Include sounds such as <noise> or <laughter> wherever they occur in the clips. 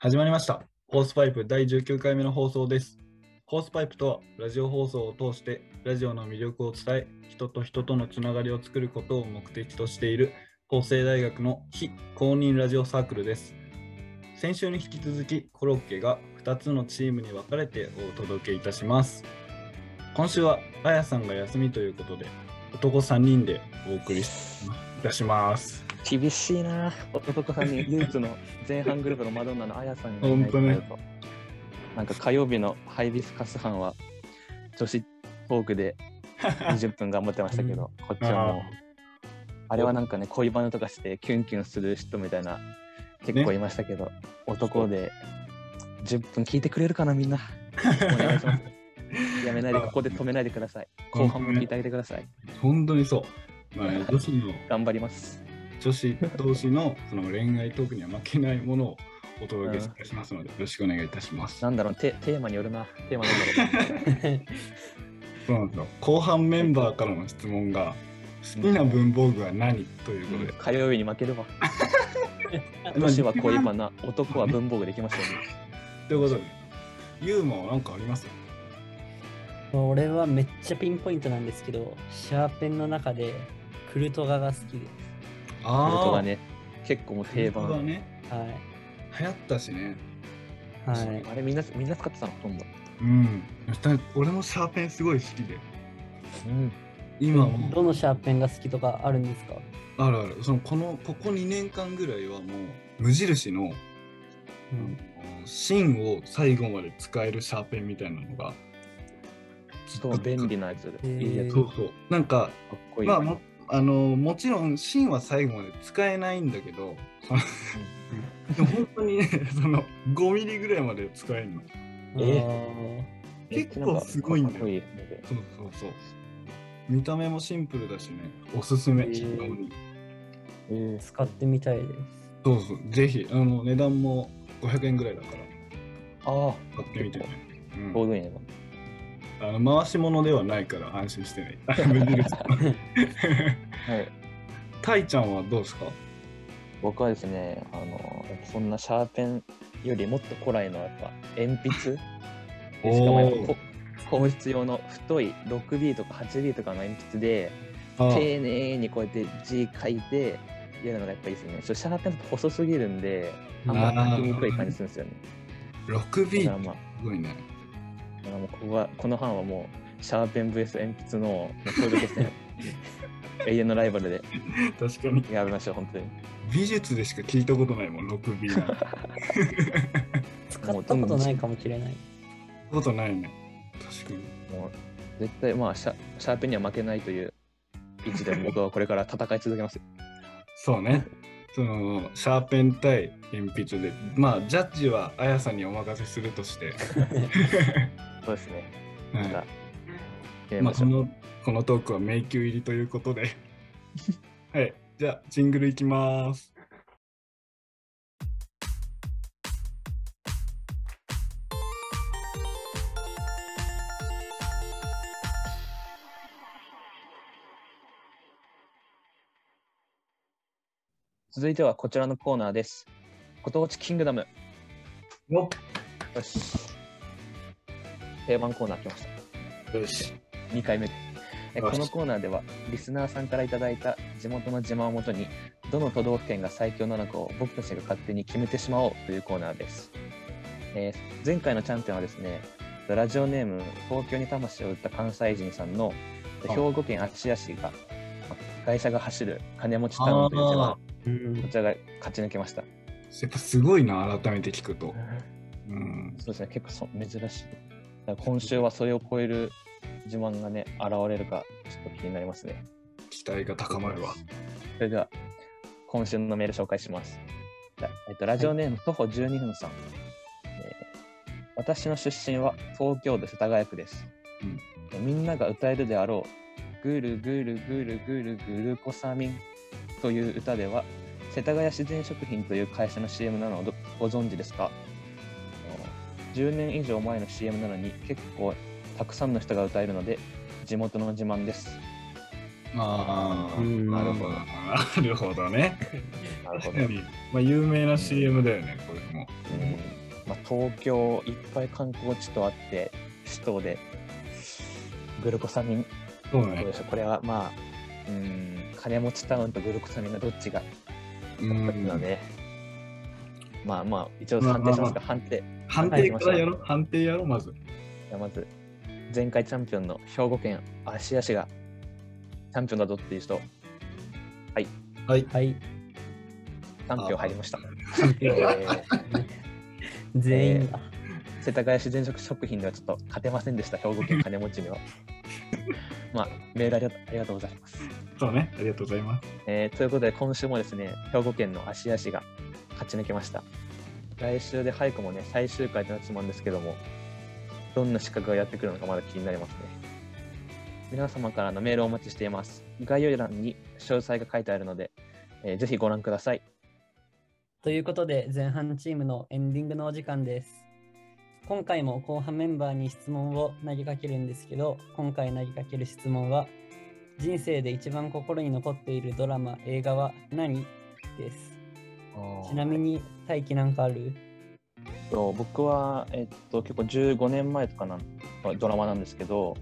始まりました。ホースパイプ第19回目の放送です。ホースパイプとは、ラジオ放送を通して、ラジオの魅力を伝え、人と人とのつながりを作ることを目的としている、法政大学の非公認ラジオサークルです。先週に引き続き、コロッケが2つのチームに分かれてお届けいたします。今週は、あやさんが休みということで、男3人でお送りいたします。厳しいな。男さんに唯一の前半グループのマドンナのあやさんがいなんか火曜日のハイビスカス班は女子トークで20分頑張ってましたけど、こっちはもうあれはなんかね恋バナとかしてキュンキュンする人みたいな結構いましたけど、男で10分聞いてくれるかなみんな。<laughs> お願いします。やめないでここで止めないでください。後半も聞いてあげてください。本当にそう。まあ、女子の頑張ります女子同士の <laughs> その恋愛トークには負けないものをお届けいたしますので、よろしくお願いいたします。なんだろうテテーマによるなテーマなんだろうそうなんですよ。後半メンバーからの質問が、好きな文房具は何ということで、火曜日に負けるわ。<laughs> 女子は恋バナ、男は文房具できましたよね。ということで、ユーマは何かあります？俺はめっちゃピンポイントなんですけど、シャーペンの中でクルトガが好きです。本当あがね、結構もう定番。ね。はい。流行ったしね。はい。あれみんなみんな使ってたの？ほとんど。うん。俺もシャーペンすごい好きで、うん。今もどのシャーペンが好きとかあるんですか？あるある。そのこのここ2年間ぐらいはもう無印のうん。芯を最後まで使えるシャーペンみたいなのがそう、便利なやつで。いいやつ。かそうそうなんかっこいい。まあもあのもちろん芯は最後まで使えないんだけどでも本当にねその5ミリぐらいまで使えるの。え？結構すごいんだよ。いいそうそうそう。見た目もシンプルだしね。おすすめ、へー。えー使ってみたいです。そうそう。ぜひあの値段も500円ぐらいだから。あ買ってみてね、あ、うん、ちょうどいいね。あの回し物ではないから安心してね。<laughs> 無印。はい。タイちゃんはどうですか？僕はですね、あの、そんなシャーペンよりもっと古来のやっぱ鉛筆？<laughs> しかもや質用の太い 6B とか 8B とかの鉛筆であ丁寧にこうやって字書いてやるのがやっぱいいですね。シャーペンだと細すぎるんで、あんま書きにくい感じするんですよね。6B だからまあ、すごいねだからもうここはこの班はもうシャーペン VS 鉛筆のもう総力戦 <laughs> 永遠のライバルで。確かに。やりましょう、本当に。美術でしか聞いたことないもん 6B なんて。<laughs> 使ったことないかもしれない。ことないね。確かに。もう絶対まあシャシャーペンには負けないという位置で僕はこれから戦い続けますよ。そうねそのシャーペン対鉛筆でまあジャッジはあやさんにお任せするとして、<laughs> そうですね。はい。まあ。このこのトークは迷宮入りということで。<laughs> はい。じゃあジングルいきます続いてはこちらのコーナーです。ご当地キングダム。よよし。定番コーナー来ました。よし2回目で。えこのコーナーではリスナーさんからいただいた地元の自慢をもとにどの都道府県が最強なのかを僕たちが勝手に決めてしまおうというコーナーです、えー前回のチャンピオンはですねラジオネーム東京に魂を売った関西人さんのあ兵庫県芦屋市がま会社が走る金持ちタウンという自慢こ。ちらが勝ち抜けました。やっぱすごいな改めて聞くと、うん、そうですね結構そ珍しい。今週はそれを超える自慢がね現れるかちょっと気になりますね。期待が高まるわ。それでは、今週のメール紹介します。ラえっと、ラジオネーム、徒歩12分さん、えー私の出身は東京都世田谷区です。うん。えみんなが歌えるであろう、ぐるぐるぐるぐるぐるこさみんという歌では、世田谷自然食品という会社の CM なのをどご存知ですか？あの ?10 年以上前の CM なのに結構たくさんの人が歌えるので、地元の自慢です。ああ、うんなるほど。なるほどね。なるほど。まあ、有名な CM だよね、これも。うんまあ、東京いっぱい観光地とあって首都でグルコサミンそうねどうで。しょう？これはまあうん。金持ちタウンとグルコサミンがどっちがうん。勝つので、まあまあ一応判定しますか、判定。判定からやろう。判定やろう、まず。じゃあまず前回チャンピオンの兵庫県芦屋市がチャンピオンだぞっていう人。はい。はい。3票入りました、えいー。全員が。世田谷市全食食品ではちょっと勝てませんでした兵庫県金持ちには <laughs> まあメールありがとありがとうございますそうね。ありがとうございます。えーということで今週もですね兵庫県の芦屋市が勝ち抜けました来週で早くもね最終回となってしまうんですけどもどんな資格がやってくるのかまだ気になりますね皆様からのメールをお待ちしています概要欄に詳細が書いてあるので、えーぜひご覧くださいということで、前半チームのエンディングのお時間です。今回も後半メンバーに質問を投げかけるんですけど、今回投げかける質問は、人生で一番心に残っているドラマ、映画は何です？ちなみに、大輝なんかある？と僕は、えっと、結構15年前とかなドラマなんですけど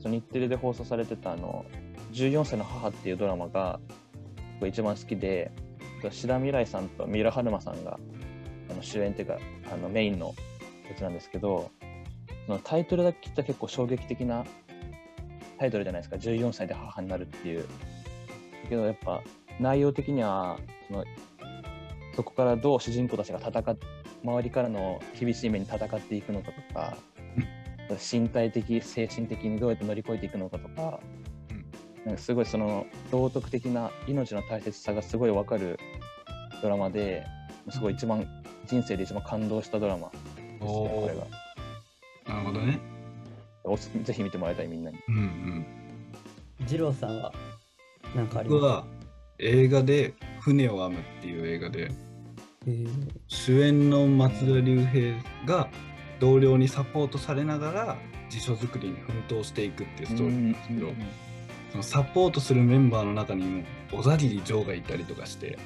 その日テレで放送されてたあの「14歳の母」っていうドラマが僕一番好きで志田未来さんと三浦春馬さんがあの主演っていうかあのメインのやつなんですけどそのタイトルだけ聞いたら結構衝撃的なタイトルじゃないですか14歳で母になるっていう。だけどやっぱ内容的にはそのそこからどう主人公たちが戦っ周りからの厳しい目に戦っていくのかとか、身体的精神的にどうやって乗り越えていくのかとか,、なんかすごいその道徳的な命の大切さがすごい分かるドラマですごい一番人生で一番感動したドラマですねこれが。なるほどね。おすぜひ見てもらいたいみんなに。うんうん。二郎さんは何かあります？か僕は映画で「船を編む」っていう映画でえー。主演の松田龍平が同僚にサポートされながら辞書作りに奮闘していくっていうストーリーなんですけど、そのサポートするメンバーの中にも小田切丈がいたりとかして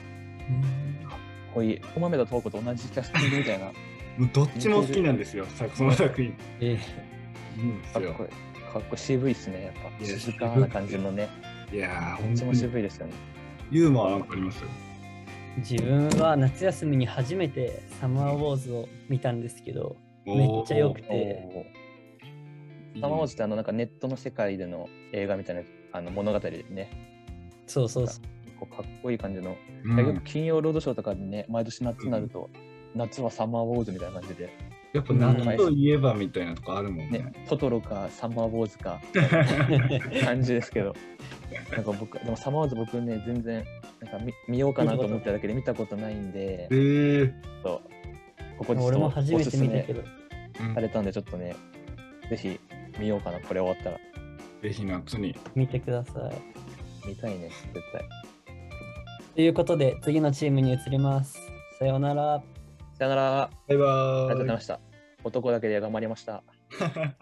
こういうお豆とトークと同じキャスティングみたいなどっちも好きなんですよさその作品。えいいんですよ。かっこいい。かっこいい渋いっすねやっぱ。いや静かな感じのね。い。やーどっちも本当に渋いですよね。ユーモアなんかありますー自分は夏休みに初めてサマーウォーズを見たんですけど、めっちゃ良くて、サマーウォーズってあのなんかネットの世界での映画みたいなあの物語でね、そうそうそう。こうかっこいい感じの、うん。よく金曜ロードショーとかでね、毎年夏になると、夏はサマーウォーズみたいな感じで、やっぱ夏といえばみたいなとこあるもんね。ね、トトロかサマーウォーズか <laughs> 感じですけど、なんか僕、でもサマーウォーズ僕ね、全然なんか見見ようかなと思っただけで見たことないんでえ、ーちょっとここでちょっ俺とも初めて見たけおすすめされたんで、ちょっとね、ぜひ見ようかな、これ終わったら。ぜひ夏に。見てください。見たいね、絶対。ということで、次のチームに移ります。さようなら。さよなら。バイバありがとうございーました。男だけで頑張りました。<laughs>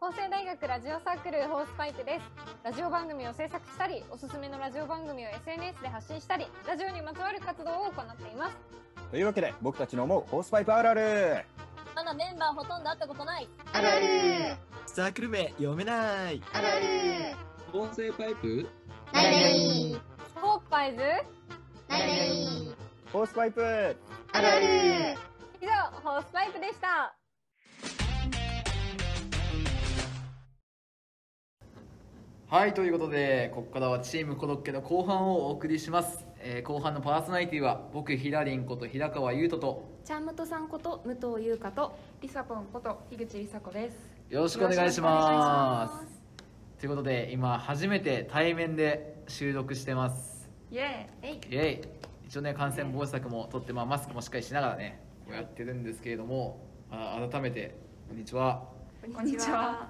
法政大学ラジオサークルホースパイプですラジオ番組を制作したりおすすめのラジオ番組を SNS で発信したりラジオにまつわる活動を行っていますというわけで僕たちの思うホースパイプあるあるまだメンバーほとんど会ったことない。あるあるサークル名読めないあるある音声パイプなるなるホープパイズなるなるホースパイプあるある以上ホースパイプでしたはい、ということで、ここからはチームコロッケの後半をお送りします。えー後半のパーソナリティは、僕、ひらりんこと平川優斗と、チャームトさんこと武藤優香とリサポンこと樋口梨紗子です。よろしくお願いします。ということで、今、初めて対面で収録してます。イエーイ。イェイ一応ね、感染防止策もとって、まあ、マスクもしっかりしながらね、こうやってるんですけれども、あ改めて、こんにちは。こんにちは。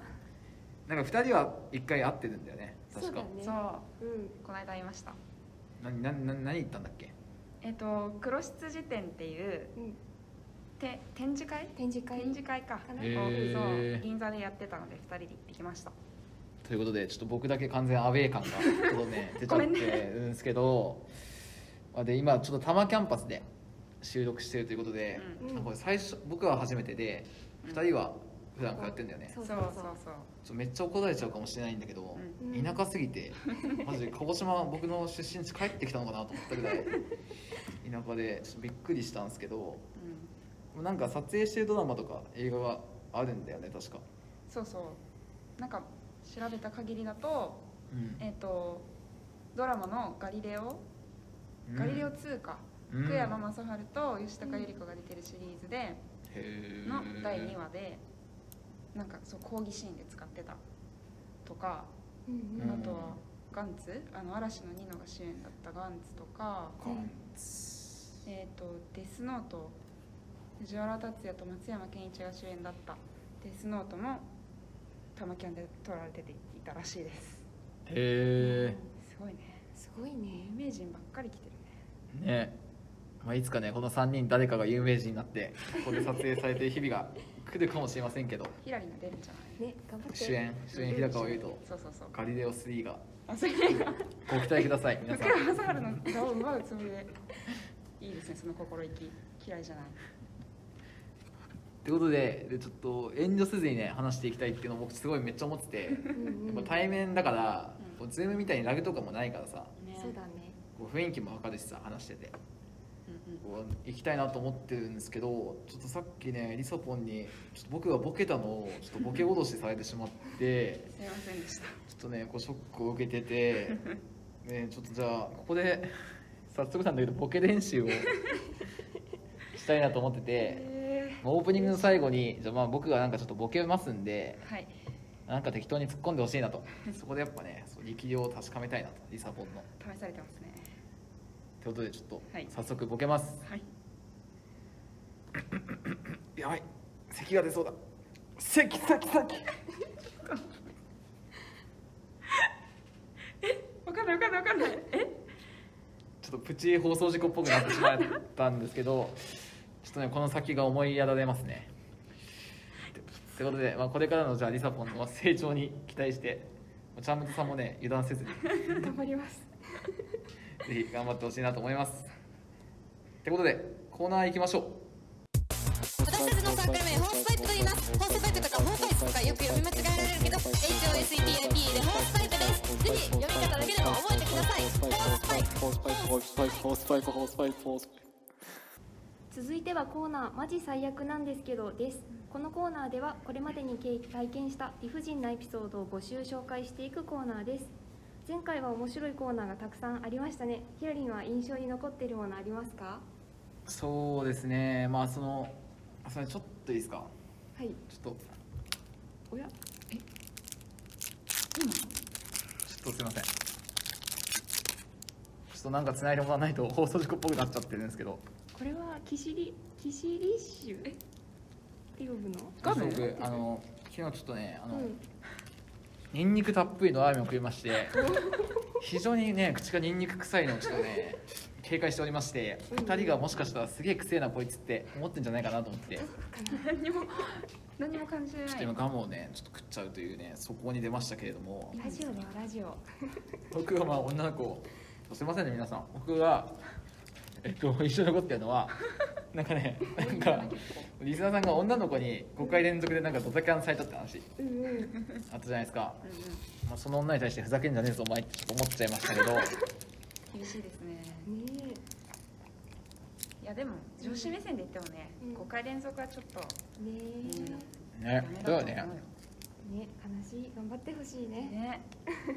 なんか、2人は1回会ってるんだよね、確か。そう、うん、この間会いました。何何何何言ったんだっけ？えっ、と黒質辞典っていう、て展示会？展示会展示会か。そう銀座でやってたので二人で行ってきました。ということでちょっと僕だけ完全アウェー感がちょっとね出ちゃってるんですけど、まあで今ちょっと多摩キャンパスで収録してるということで、うん。これ最初僕は初めてで2人は普段通ってんだよね、そうそうそうめっちゃ怒られちゃうかもしれないんだけど、うん。田舎すぎてマジで鹿児島僕の出身地帰ってきたのかなと思ったぐらい田舎でちょっとびっくりしたんですけど、なんか撮影してるドラマとか映画があるんだよね確か、そうそう。なんか調べた限りだと,、うん。えっ、とドラマの「ガリレオ」うん。ガリレオ2か、うん。福山雅治と吉高由里子が出てるシリーズでの第2話でなんかそう講義シーンで使ってた。とか、うんあとはガンツ？あの嵐のニノが主演だったガンツとか。ガンえっ、とデスノート。藤原竜也と松山ケンイチが主演だったデスノートもタマキャンで撮られていたらしいです。へすごいねすごいね。有名人ばっかり来てるね。えね。まあ、いつかねこの3人誰かが有名人になってここで撮影されてる日々が来るかもしれませんけど。ヒラリンが出るんじゃない？ね頑張って。主演主演日高を言うとそうそうそう。ガリレオ3が。ご期待ください皆さん。福山雅治の座を奪うつもりで。いいですねその心意気。嫌いじゃないということででちょっと遠慮せずにね話していきたいっていうのを僕すごいめっちゃ思っててやっぱ対面だから、こうズームみたいにラグとかもないからさそうだね。こう雰囲気もわかるしさ話してて、こう行きたいなと思ってるんですけどちょっとさっきねリサポンにちょっと僕がボケたのをちょっとボケ脅しされてしまってすいませんでした。ちょっとねこうショックを受けてて <laughs> ねちょっとじゃあここで早速なんだけどボケ練習を <laughs> したいなと思ってて。オープニングの最後にじゃあまあ僕がなんかちょっとボケますんではい。なんか適当に突っ込んでほしいなと。そこでやっぱねそう力量を確かめたいなと。リサポンの。試されてますね。ということでちょっとはい。早速ボケます、はい。<coughs> やばい。咳が出そうだ。咳咳咳。<laughs> わかんないわかんないわかんない。え？ちょっとプチ放送事故っぽくなってしまったんですけどとねこの先が思いやられますね。ということで、まあ、これからのじゃあリサポンの成長に期待してチャームズさんもね油断せずに。<laughs> 頑張ります。<laughs> ぜひ頑張ってほしいなと思います。ってことでコーナー行きましょう。私たちのサークル名ホースパイプと言います。ホースパイプとかホースパイプとかよく読み間違えられるけど HOSEPIP でホースパイプです。ぜひ読み方だけでも覚えてください。ホースパイプ。ホースパイプホースパイプホースパイプホースパイプホースパイプ続いてはコーナー「マジ最悪なんですけど」です。このコーナーではこれまでに経体験した理不尽なエピソードを募集紹介していくコーナーです。前回は面白いコーナーがたくさんありましたね。ヒラリンは印象に残っているものありますか？そうですね。まあそのあそれちょっといいですか？はい。ちょっと。おや？え？ちょっとすいません。ちょっとなんか繋いでもらわないと放送事故っぽくなっちゃってるんですけどこれはキシリキシリッシュ？って呼ぶの？僕あの昨日ちょっとねあの、うん。ニンニクたっぷりのラーメンを食いまして非常にね口がニンニク臭いのをちょっとね警戒しておりまして2人がもしかしたらすげえ臭えなこいつって思ってんじゃないかなと思って。ちょ何も何も感じてない。っと今ガムをね。ちょっと食っちゃうというねそこに出ましたけれども。ラジオだよラジオ。僕がまあ女の子。すいませんね皆さん。僕がえっと一緒に残ってるのは <laughs> なんかねなんかリスナーさんが女の子に5回連続でなんかドタキャンされたって話。うんうん。あったじゃないですか、まあ、その女に対してふざけんじゃねえぞお前って思っちゃいましたけど。厳しいですね。ねいやでも女子目線で言ってもね、5回連続はちょっとえ。ねねそうよね。えね悲しい。頑張ってほしいね。ね。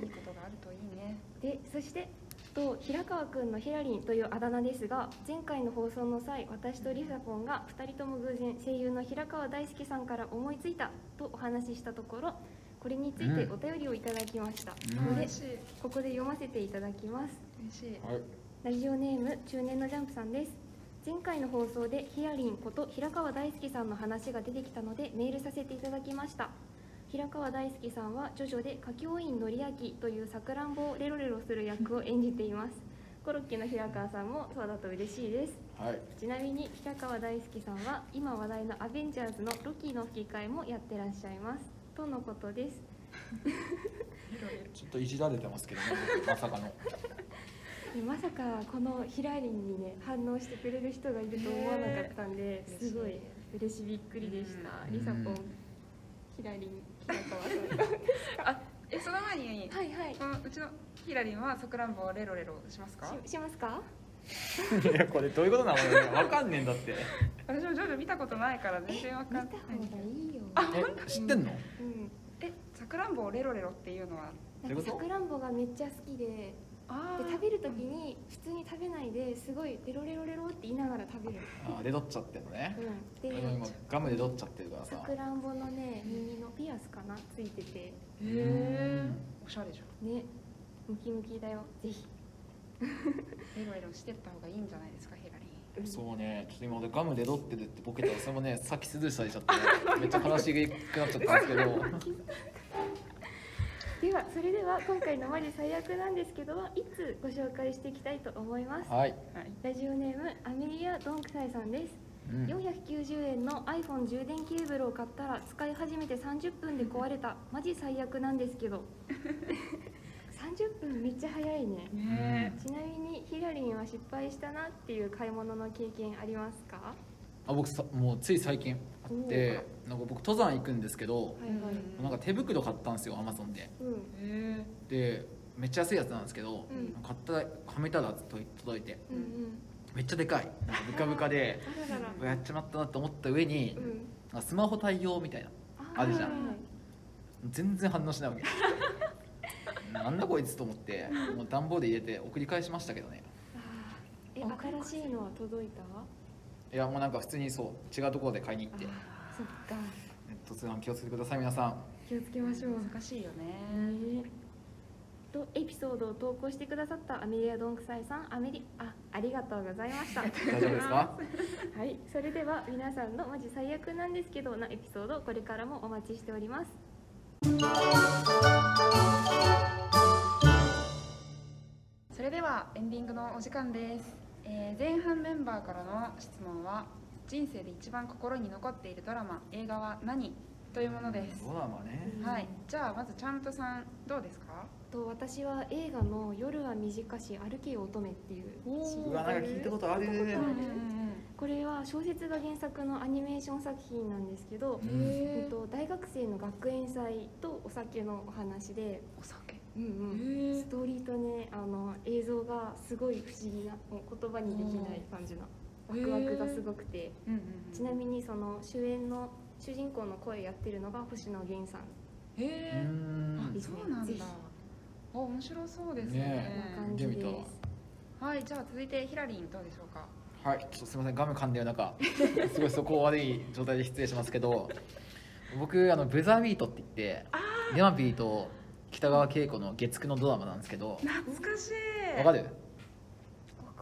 いいことがあるといいね。でそしてと平川くんのヒラリンというあだ名ですが前回の放送の際私とリサポンが2人とも偶然声優の平川大輔さんから思いついたとお話ししたところこれについてお便りをいただきました、うん。ので嬉しいここで読ませていただきます。嬉しい。ラジオネーム中年のジャンプさんです。前回の放送でヒラリンこと平川大輔さんの話が出てきたのでメールさせていただきました平川大輔さんはジョジョで歌教員のりあきというさくらんぼをレロレロする役を演じています。コロッケの平川さんもそうだと嬉しいです。はい。ちなみに平川大輔さんは今話題のアベンジャーズのロキの吹き替えもやってらっしゃいます。とのことです。<laughs> ちょっといじられてますけどね。僕まさかの。で <laughs> まさかこのヒラリンにね反応してくれる人がいると思わなかったんで、すごい嬉しいびっくりでした。リサポン、ヒラリン。あえその前に、はいはい。このうちのヒラリンはさくらんぼをレロレロしますか？ししますか？<laughs> いやこれどういうことなの俺わかんねえんだって。私もジョジョ見たことないから全然わかんない。方がいいよ。え知ってんの？うん。えさくらんぼをレロレロっていうのは？なんかさくらんぼがめっちゃ好きで、で食べるときに普通に食べないですごいレロレロレロって言いながら食べる。あでどっちゃってんのね。うん。で今ガムでどっちゃってるからさ。さくらんぼのね耳のピアスかなついてて。へえおしゃれじゃん。ね、ムキムキだよ。ぜひ。レロレロしてった方がいいんじゃないですかヒラリン。そうね。ちょっと今俺ガムでどってるってボケたらそれもねさっきスルーされちゃってめっちゃ悲しくなっちゃったんですけど <laughs> ではそれでは今回のマジ最悪なんですけどいつご紹介していきたいと思います？はい。ラジオネームアメリア・ドンクサイさんです。うん。490円の iPhone 充電ケーブルを買ったら使い始めて30分で壊れたマジ最悪なんですけど。<laughs> 30分めっちゃ早いね。ねちなみにヒラリンは失敗したなっていう買い物の経験ありますか？はあ僕さもうつい最近あってなんか僕登山行くんですけどなんか手袋買ったんですよアマゾンで。でめっちゃ安いやつなんですけど、うん。買ったはめたらと届いて。めっちゃでかい。なんかブカブカで <laughs> やっちまったなと思った上に、スマホ対応みたいなあるじゃん。全然反応しないわけ。<laughs> なんだこいつと思ってもう段ボール入れて送り返しましたけどね。え新しいのは届いた？いやもうなんか普通にそう違うところで買いに行って。そっか。ネット通販気をつけてください皆さん。気をつけましょう難しいよね。ね。とエピソードを投稿してくださったアメリア・ドンクサイさんアメリあありがとうございました。大丈夫ですか？はい。それでは皆さんのマジ最悪なんですけどなエピソードこれからもお待ちしております。それではエンディングのお時間です、えー前半メンバーからの質問は人生で一番心に残っているドラマ映画は何？というものです。ドラマね。はい。じゃあまずちゃんとさんどうですか？と私は映画の「夜は短し歩けよ乙女」っていううわなんか聞いたことある聞いたことある。これは小説が原作のアニメーション作品なんですけど、えっと、大学生の学園祭とお酒のお話でお酒？うんうん、ストーリーとねあの映像がすごい不思議なもう言葉にできない感じのワクワクがすごくて、うんうんちなみにその主演の主人公の声やってるのが星野源さん。へえそうなんだ。あ面白そうですね。ね感じです。はいじゃあ続いてヒラリンどうでしょうか？はい。ちょっとすみませんガム噛んでる中。<laughs> すごいそこ悪い状態で失礼しますけど。僕あのブザービートって言ってヤマピーと北川景子の月9のドラマなんですけど。懐かしい。わかる？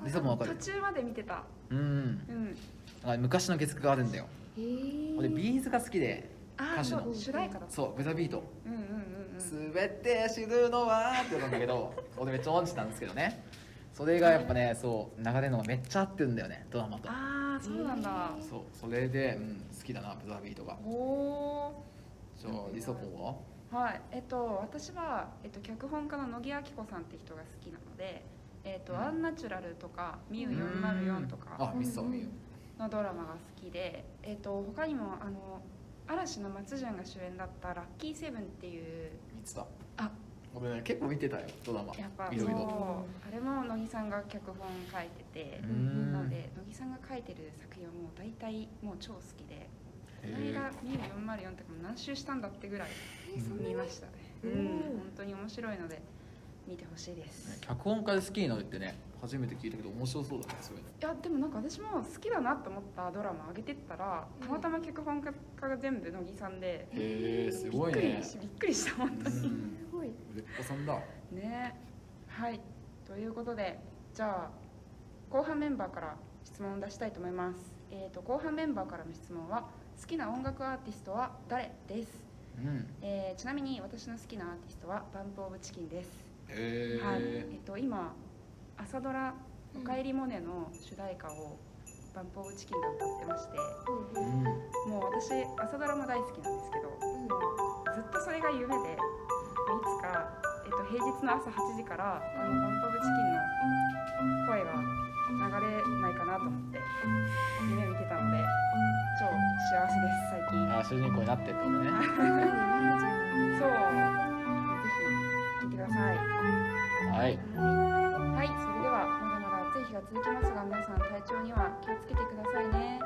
リサもわかる。途中まで見てた。うんうん。あ昔の月9があるんだよ。へー。俺ビーズが好きで。歌手の。主題歌だそうブザービート。うんうんうんて知るのはって言うんだけど <laughs> 俺めっちゃ音痴なんですけどね。それがやっぱねそう流れるのがめっちゃ合ってるんだよねドラマと。ああそうなんだ。そうそれで、うん、好きだなブザービートが。おおじゃあリサポンは？はいえっと私は、えっと、脚本家の野木明子さんって人が好きなのでえっと、アンナチュラルとかミュー404とかのドラマが好きで、えっと、他にもあの嵐の松潤が主演だった「ラッキーセブン」っていう見てた？あ。俺ね結構見てたよドラマ。やっぱいろいろ。そう。あれも乃木さんが脚本書いててうん。なので乃木さんが書いてる作品はもう大体もう超好きでこのへ間「ミュー404」とかも何周したんだってぐらい見ましたね。ううんん本当に面白いので見てほしいです。脚本家で好きになるってね初めて聞いたけど面白そうだねそういうのいやでもなんか私も好きだなと思ったドラマ上げてったらたまたま脚本家が全部乃木さんでへえすびっごいね。くりしびっくりした本当に。うん。すごい。売れっ子さんだ。ね。はい。ということでじゃあ後半メンバーから質問を出したいと思います。えー、と後半メンバーからの質問は好きな音楽アーティストは誰です、うん。えーちなみに私の好きなアーティストはバンプオブチキンです。へえ、はい。えっと今朝ドラ「おかえりモネ」の主題歌をバンプオブチキンが歌ってましてうん。もう私朝ドラも大好きなんですけどずっとそれが夢でつか、えっと、平日の朝8時からあのバンパブチキンの声が流れないかなと思って夢見てたので超幸せです最近。あ主人公になってってことね。<laughs> そう。ぜひ聞いてください。はい。はいそれではまだまだ暑い日が続きますが皆さん体調には気をつけてくださいね